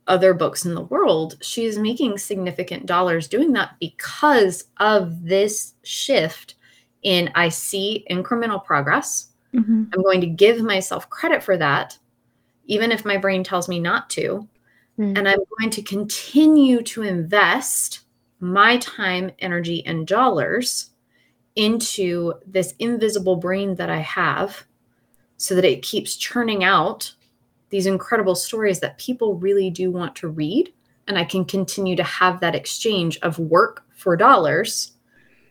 Speaker 3: other books in the world, she's making significant dollars doing that because of this shift in I see incremental progress.
Speaker 2: Mhm.
Speaker 3: I'm going to give myself credit for that, even if my brain tells me not to.
Speaker 1: Mm.
Speaker 3: And I'm going to continue to invest my time, energy, and dollars into this invisible brain that I have so that it keeps churning out these incredible stories that people really do want to read. And I can continue to have that exchange of work for dollars,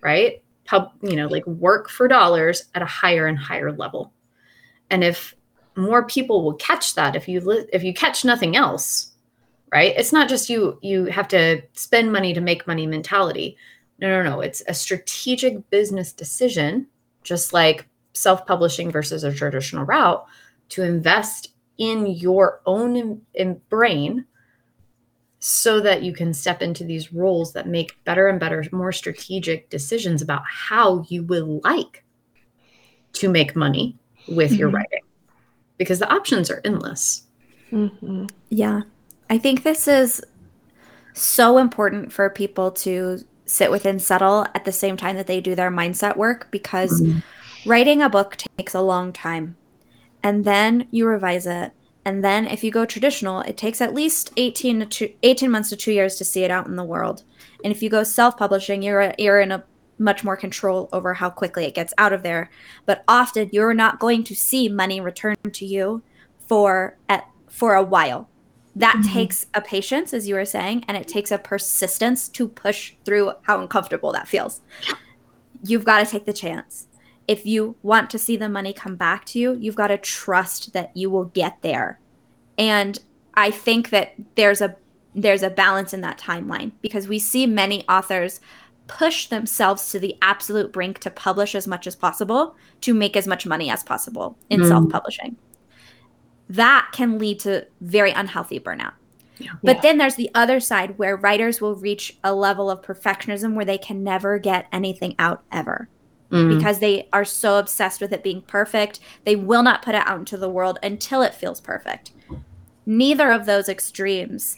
Speaker 3: right? Pub, you know, like work for dollars at a higher and higher level. And if more people will catch that, if you li- if you catch nothing else, right? It's not just you you have to spend money to make money mentality. No, no, no. It's a strategic business decision just like self-publishing versus a traditional route to invest in your own in, in brain so that you can step into these roles that make better and better more strategic decisions about how you would like to make money with your
Speaker 2: Mhm.
Speaker 3: writing because the options are endless
Speaker 1: Mhm.
Speaker 2: Yeah. I think this is so important for people to sit with and settle at the same time that they do their mindset work because writing a book takes a long time. And then you revise it. And then if you go traditional, it takes at least 18 to two, 18 months to 2 years to see it out in the world. And if you go self-publishing, you're you're in a much more control over how quickly it gets out of there. But often you're not going to see money return to you for at for a while. That
Speaker 1: Mhm.
Speaker 2: takes a patience, as you were saying, and it takes a persistence to push through how uncomfortable that feels. You've got to take the chance. If you want to see the money come back to you, you've got to trust that you will get there. And I think that there's a there's a balance in that timeline because we see many authors push themselves to the absolute brink to publish as much as possible to make as much money as possible in
Speaker 3: Mm.
Speaker 2: self-publishing that can lead to very unhealthy burnout.
Speaker 3: Yeah.
Speaker 2: But
Speaker 1: Yeah.
Speaker 2: then there's the other side where writers will reach a level of perfectionism where they can never get anything out ever
Speaker 3: Mm.
Speaker 2: because they are so obsessed with it being perfect. They will not put it out into the world until it feels perfect. Neither of those extremes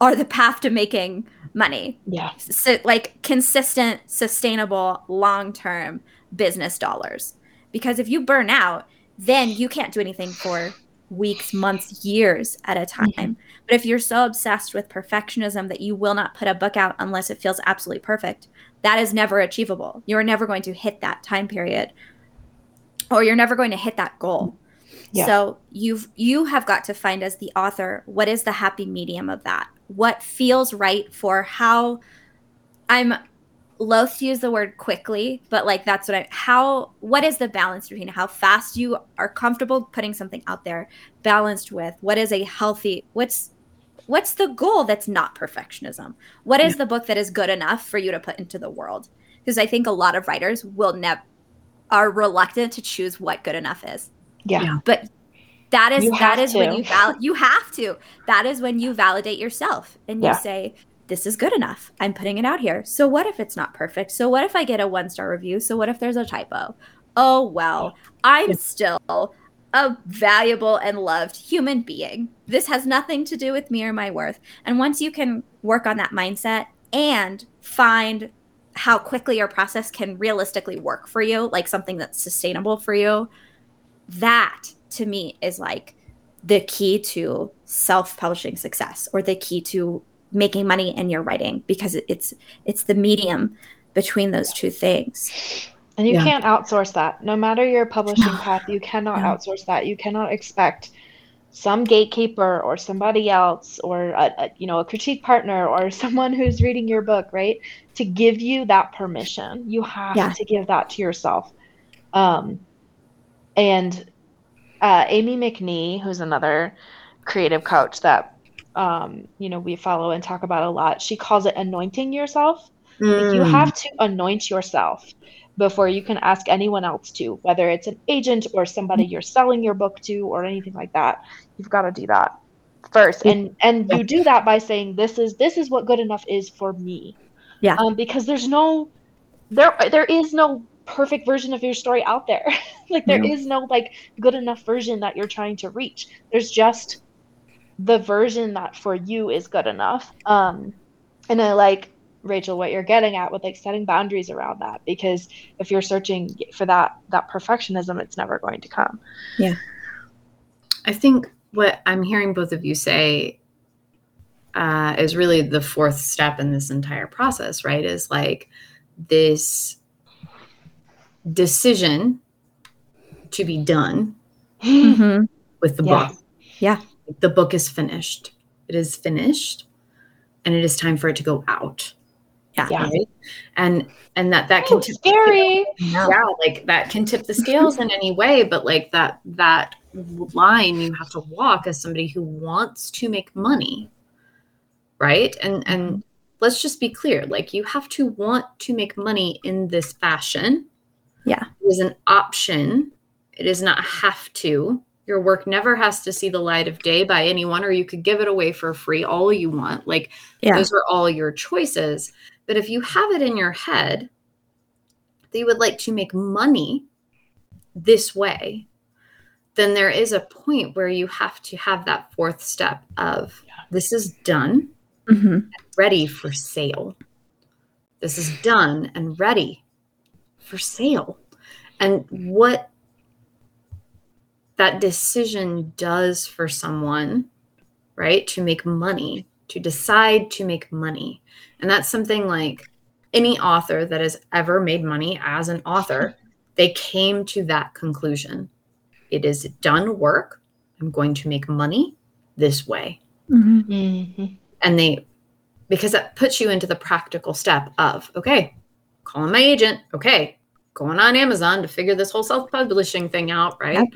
Speaker 2: are the path to making money.
Speaker 1: Yeah.
Speaker 2: So, like consistent, sustainable, long term business dollars. Because if you burn out, then you can't do anything for weeks, months, years at a time. But if you're so obsessed with perfectionism that you will not put a book out unless it feels absolutely perfect, that is never achievable. You're never going to hit that time period or you're never going to hit that goal.
Speaker 1: Yeah.
Speaker 2: So you've you have got to find as the author what is the happy medium of that? What feels right for how I'm loath to use the word quickly, but like that's what I how what is the balance between how fast you are comfortable putting something out there balanced with what is a healthy what's what's the goal that's not perfectionism? What is the book that is good enough for you to put into the world? Because I think a lot of writers will never are reluctant to choose what good enough is.
Speaker 1: Yeah.
Speaker 3: Yeah.
Speaker 2: But that is
Speaker 1: that is
Speaker 2: that
Speaker 1: have
Speaker 2: is when you val- you have to. That is when you validate yourself and you
Speaker 1: Yeah.
Speaker 2: say this is good enough. I'm putting it out here. So what if it's not perfect? So what if I get a one star review? So what if there's a typo? Oh well, I'm
Speaker 3: Yeah.
Speaker 2: still a valuable and loved human being. This has nothing to do with me or my worth. And once you can work on that mindset and find how quickly your process can realistically work for you, like something that's sustainable for you, that to me is like the key to self-publishing success or the key to making money in your writing because it's it's the medium between those two things.
Speaker 1: And you
Speaker 3: Yeah.
Speaker 1: can't outsource that. No matter your publishing path, you cannot
Speaker 2: No.
Speaker 1: outsource that. You cannot expect some gatekeeper or somebody else or a, a you know a critique partner or someone who's reading your book, right, to give you that permission. You have
Speaker 2: Yeah.
Speaker 1: to give that to yourself. Um, and uh, Amie McNee, who's another creative coach that um, you know we follow and talk about a lot, she calls it anointing yourself. Like, you
Speaker 3: Mm.
Speaker 1: have to anoint yourself before you can ask anyone else to, whether it's an agent or somebody you're selling your book to or anything like that. You've got to do that first. And and you do that by saying this is this is what good enough is for me.
Speaker 2: Yeah.
Speaker 1: Um, because there's no there there is no perfect version of your story out there. like there
Speaker 3: No.
Speaker 1: is no like good enough version that you're trying to reach. There's just the version that for you is good enough. Um and I like Rachel, what you're getting at with like setting boundaries around that, because if you're searching for that that perfectionism, it's never going to come.
Speaker 3: Yeah, I think what I'm hearing both of you say uh, is really the fourth step in this entire process, right? Is like this decision to be done
Speaker 2: Mhm.
Speaker 3: with the
Speaker 1: Yeah.
Speaker 3: book.
Speaker 2: Yeah.
Speaker 3: The book is finished. It is finished and it is time for it to go out.
Speaker 2: Yeah.
Speaker 1: Yeah.
Speaker 3: Right? And and that that can
Speaker 1: Ooh,
Speaker 3: tip
Speaker 1: scary.
Speaker 2: No.
Speaker 3: yeah, like that can tip the scales in any way, but like that that line you have to walk as somebody who wants to make money. Right? And mm-hmm. and let's just be clear, like you have to want to make money in this fashion
Speaker 2: Yeah.
Speaker 3: It is an option. It is not have to. Your work never has to see the light of day by anyone, or you could give it away for free all you want. Like
Speaker 2: Yeah.
Speaker 3: those are all your choices. But if you have it in your head that you would like to make money this way, then there is a point where you have to have that fourth step of this is done,
Speaker 2: Mhm.
Speaker 3: ready for sale. This is done and ready for sale. And what that decision does for someone, right, to make money, to decide to make money. And that's something like any author that has ever made money as an author, they came to that conclusion. It is done work. I'm going to make money this way
Speaker 2: Mhm.
Speaker 1: Mhm.
Speaker 3: and they because that puts you into the practical step of okay calling my agent okay going on amazon to figure this whole self-publishing thing out right
Speaker 2: Yep.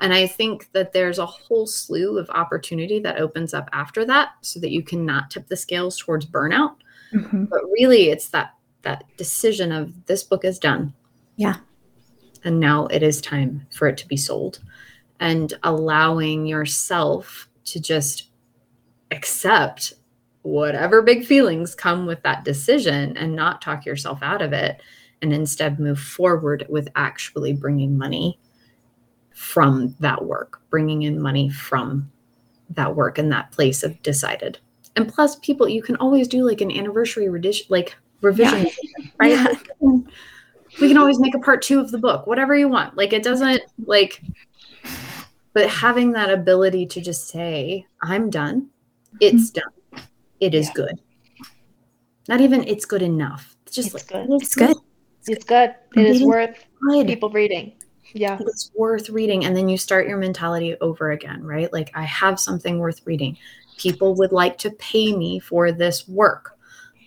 Speaker 3: And i think that there's a whole slew of opportunity that opens up after that so that you cannot tip the scales towards burnout
Speaker 2: Mhm.
Speaker 3: but really it's that that decision of this book is done
Speaker 2: Yeah.
Speaker 3: and now it is time for it to be sold and allowing yourself to just accept whatever big feelings come with that decision and not talk yourself out of it and instead move forward with actually bringing money from that work bringing in money from that work and that place of decided and plus people you can always do like an anniversary revision, like revision right
Speaker 2: Yeah.
Speaker 3: we can always make a part two of the book whatever you want like it doesn't like but having that ability to just say i'm done it's mm-hmm. done it is
Speaker 1: Yeah.
Speaker 3: good not even it's good enough it's just
Speaker 1: It's
Speaker 3: like
Speaker 1: good.
Speaker 2: It's good.
Speaker 1: It's good. It is worth people reading. Yeah.
Speaker 3: it's worth reading and then you start your mentality over again right like i have something worth reading people would like to pay me for this work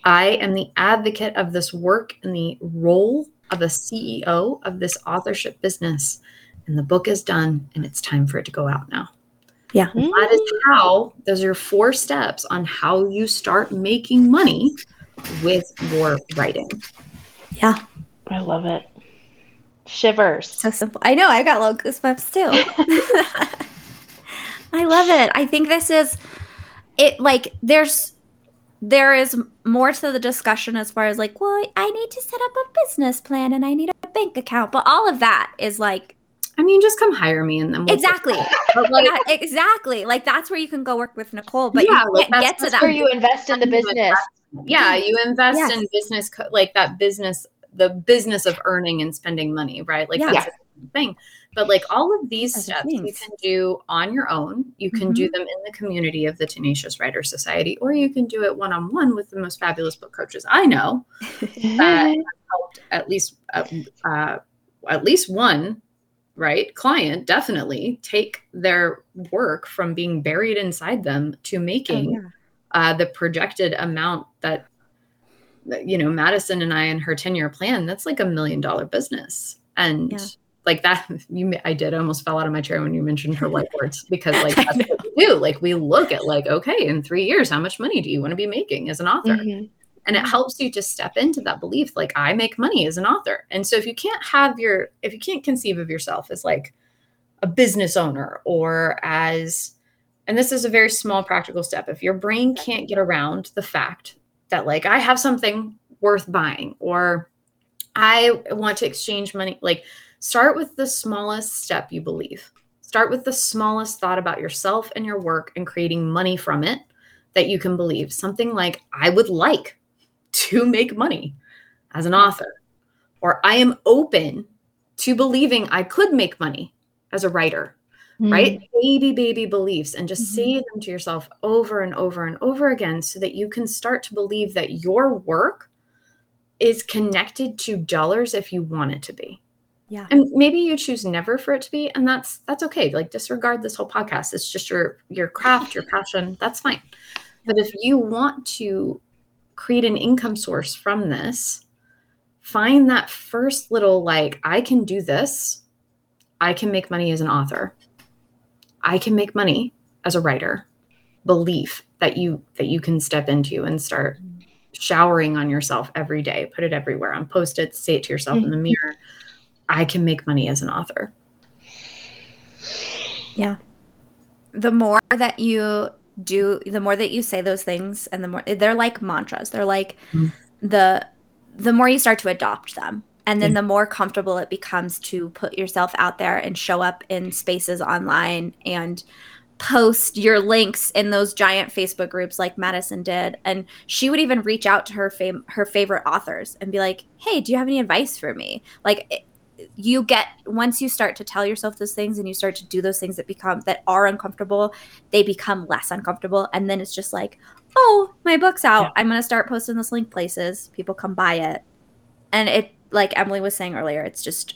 Speaker 3: i am the advocate of this work and the role of a ceo of this authorship business and the book is done and it's time for it to go out now
Speaker 2: Yeah.
Speaker 3: that is how those are four steps on how you start making money with your writing
Speaker 2: Yeah.
Speaker 1: I love it. Shivers.
Speaker 2: So simple. I know. I got little goosebumps too. I love it. I think this is it. Like, there's there is more to the discussion as far as like, well, I need to set up a business plan and I need a bank account, but all of that is like
Speaker 3: i mean just come hire me and then we'll
Speaker 2: exactly,
Speaker 3: like,
Speaker 2: Yeah, exactly. Like that's where you can go work with Nicole, but
Speaker 3: Yeah,
Speaker 2: you can't
Speaker 3: that's-
Speaker 2: get to
Speaker 3: that's
Speaker 2: that.
Speaker 1: where you invest in the business.
Speaker 3: yeah you invest
Speaker 2: Yes.
Speaker 3: in business co- like that business the business of earning and spending money right? Like
Speaker 2: Yeah.
Speaker 3: that's a thing. But like all of these
Speaker 2: Other
Speaker 3: steps you can do on your own. You can do them in the community of the tenacious writer society or you can do it one-on-one with the most fabulous book coaches i know that helped at least uh, uh, at least one right client definitely take their work from being buried inside them to
Speaker 2: Oh,
Speaker 3: making
Speaker 2: yeah.
Speaker 3: uh, the projected amount that, you know madison and i and her 10 year plan that's like a million dollar business. And
Speaker 2: Yeah.
Speaker 3: like that you i did I almost fell out of my chair when you mentioned her whiteboards because like that's what we do. Like we look at like okay in three years how much money do you want to be making as an author?
Speaker 1: Mhm.
Speaker 3: and it helps you to step into that belief like i make money as an author. And so if you can't have your if you can't conceive of yourself as like a business owner or as and this is a very small practical step if your brain can't get around the fact that like i have something worth buying or i want to exchange money like start with the smallest step you believe. Start with the smallest thought about yourself and your work and creating money from it that you can believe. Something like i would like to make money as an author or i am open to believing i could make money as a writer right? Baby, baby beliefs, and just
Speaker 2: Mhm.
Speaker 3: say them to yourself over and over and over again so that you can start to believe that your work is connected to dollars if you want it to be.
Speaker 2: Yeah.
Speaker 3: And maybe you choose never for it to be, and that's that's okay. Like disregard this whole podcast. It's just your your craft, your passion. That's fine. But if you want to create an income source from this, find that first little like, I can do this. I can make money as an author. I can make money as a writer. Belief that you that you can step into and start showering on yourself every day. Put it everywhere on post-its, say it to yourself in the mirror. I can make money as an author.
Speaker 2: Yeah. The more that you do, the more that you say those things, and the more they're like mantras. They're like
Speaker 3: Mm.
Speaker 2: the the more you start to adopt them, and then
Speaker 3: Yeah.
Speaker 2: the more comfortable it becomes to put yourself out there and show up in spaces online and post your links in those giant Facebook groups like Madison did. And she would even reach out to her fam- her favorite authors and be like, "Hey, do you have any advice for me?" Like it- you get once you start to tell yourself those things and you start to do those things that become that are uncomfortable, they become less uncomfortable and then it's just like, "Oh, my book's out.
Speaker 3: Yeah.
Speaker 2: I'm going to start posting this link places. People come buy it." And it like Emily was saying earlier, it's just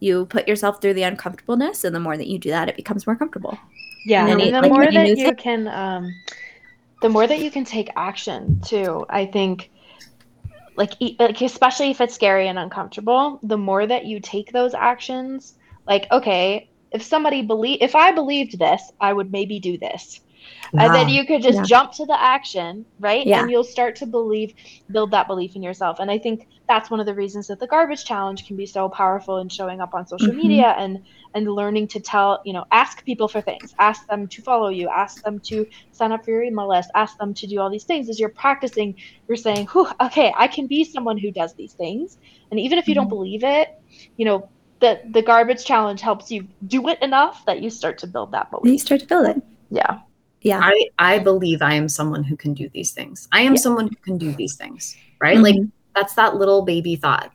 Speaker 2: you put yourself through the uncomfortableness and the more that you do that, it becomes more comfortable.
Speaker 1: Yeah,
Speaker 2: And then,
Speaker 1: the
Speaker 2: like,
Speaker 1: more that you
Speaker 2: it-
Speaker 1: can, um, the more that you can take action too. I think, like, e- like especially if it's scary and uncomfortable, the more that you take those actions, like, okay, if somebody believe, if I believed this, I would maybe do this, and then you could just
Speaker 2: Yeah.
Speaker 1: jump to the action, right?
Speaker 2: Yeah.
Speaker 1: And you'll start to believe, build that belief in yourself. And I think that's one of the reasons that the garbage challenge can be so powerful in showing up on social
Speaker 2: Mhm.
Speaker 1: media and and learning to tell, you know, ask people for things, ask them to follow you, ask them to sign up for your email list, ask them to do all these things. As you're practicing, you're saying, Whew, okay, I can be someone who does these things. And even if you don't
Speaker 2: Mhm.
Speaker 1: believe it, you know, the the garbage challenge helps you do it enough that you start to build that
Speaker 2: And you start to build it.
Speaker 1: Yeah.
Speaker 2: Yeah.
Speaker 3: I I believe I am someone who can do these things. I am
Speaker 1: Yeah.
Speaker 3: someone who can do these things, right? Like
Speaker 2: Mhm.
Speaker 3: that's that little baby thought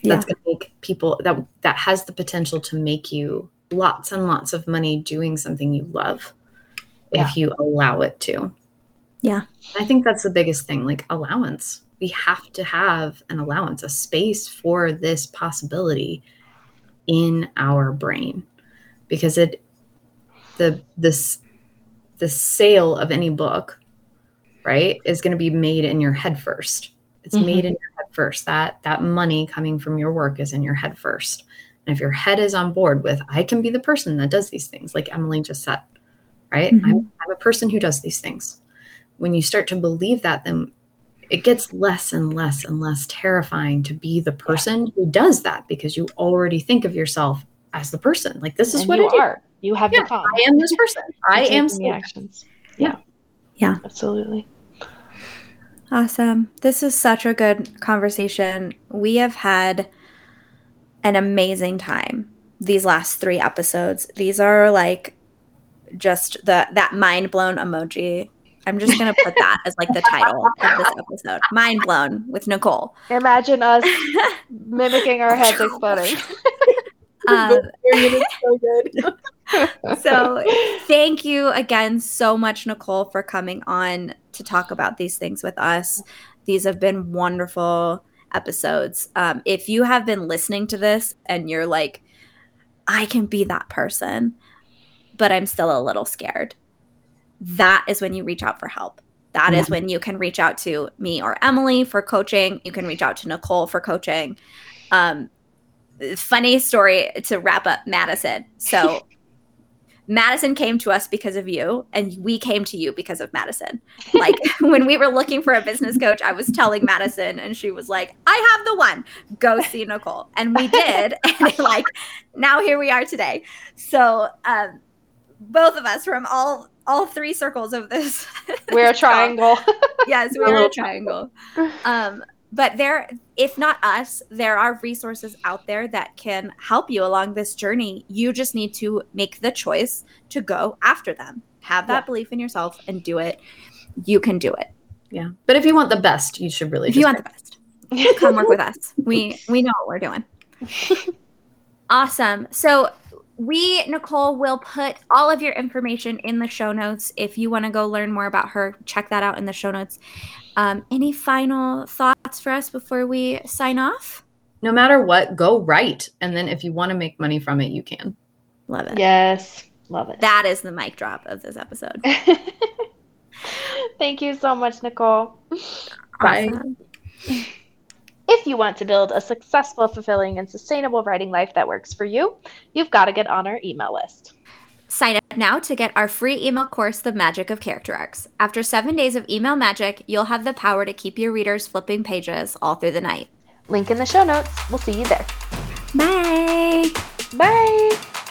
Speaker 2: Yeah.
Speaker 3: that's going to make people that that has the potential to make you lots and lots of money doing something you love
Speaker 1: Yeah.
Speaker 3: if you allow it to.
Speaker 2: Yeah.
Speaker 3: I think that's the biggest thing, like allowance. We have to have an allowance, a space for this possibility in our brain because it the this the sale of any book right is going to be made in your head first it's
Speaker 1: Mhm.
Speaker 3: made in your head first that that money coming from your work is in your head first and if your head is on board with i can be the person that does these things like emily just said right
Speaker 2: Mhm.
Speaker 3: I'm, I'm a person who does these things when you start to believe that then it gets less and less and less terrifying to be the person who does that because you already think of yourself as the person like this is
Speaker 1: and
Speaker 3: what
Speaker 1: you
Speaker 3: I do.
Speaker 1: are. You have
Speaker 3: Yeah,
Speaker 1: become.
Speaker 3: I am this person. I am
Speaker 1: the actions.
Speaker 3: Yeah.
Speaker 2: Yeah.
Speaker 1: Absolutely.
Speaker 2: Awesome. This is such a good conversation. We have had an amazing time these last three episodes. These are like just the that mind blown emoji. I'm just gonna put that as like the title of this episode. Mind blown with Nicole.
Speaker 1: Imagine us mimicking our heads exploding.
Speaker 2: Um,
Speaker 3: so good.
Speaker 2: so thank you again so much nicole for coming on to talk about these things with us. These have been wonderful episodes. Um, if you have been listening to this and you're like i can be that person but i'm still a little scared that is when you reach out for help. That is when you can reach out to me or emily for coaching. You can reach out to nicole for coaching. Um, funny story to wrap up madison. So Madison came to us because of you, and we came to you because of Madison. Like when we were looking for a business coach, I was telling Madison, and she was like, "I have the one. Go see Nicole," and we did. And like now here we are today. So um, both of us from all all three circles of this.
Speaker 1: We're a triangle.
Speaker 2: Yes,
Speaker 3: We're a
Speaker 2: a triangle. Um, but there, if not us, there are resources out there that can help you along this journey. You just need to make the choice to go after them. Have that
Speaker 1: Yeah.
Speaker 2: belief in yourself and do it. You can do it.
Speaker 3: Yeah. But if you want the best, you should really
Speaker 2: If
Speaker 3: just
Speaker 2: you want the best, come work with us. We we know what we're doing. Awesome. So we, Nicole, will put all of your information in the show notes. If you want to go learn more about her, check that out in the show notes. Um, any final thoughts for us before we sign off?
Speaker 3: no matter what, go right. And then if you want to make money from it, you can.
Speaker 2: Love it.
Speaker 1: yes. Love it.
Speaker 2: That is the mic drop of this episode.
Speaker 1: Thank you so much, Nicole.
Speaker 3: Bye.
Speaker 2: Awesome.
Speaker 1: If you want to build a successful, fulfilling, and sustainable writing life that works for you, you've got to get on our email list.
Speaker 2: Sign up now to get our free email course, The Magic of Character Arcs. After seven days of email magic, you'll have the power to keep your readers flipping pages all through the night.
Speaker 1: Link in the show notes. We'll see you there. Bye.
Speaker 2: Bye.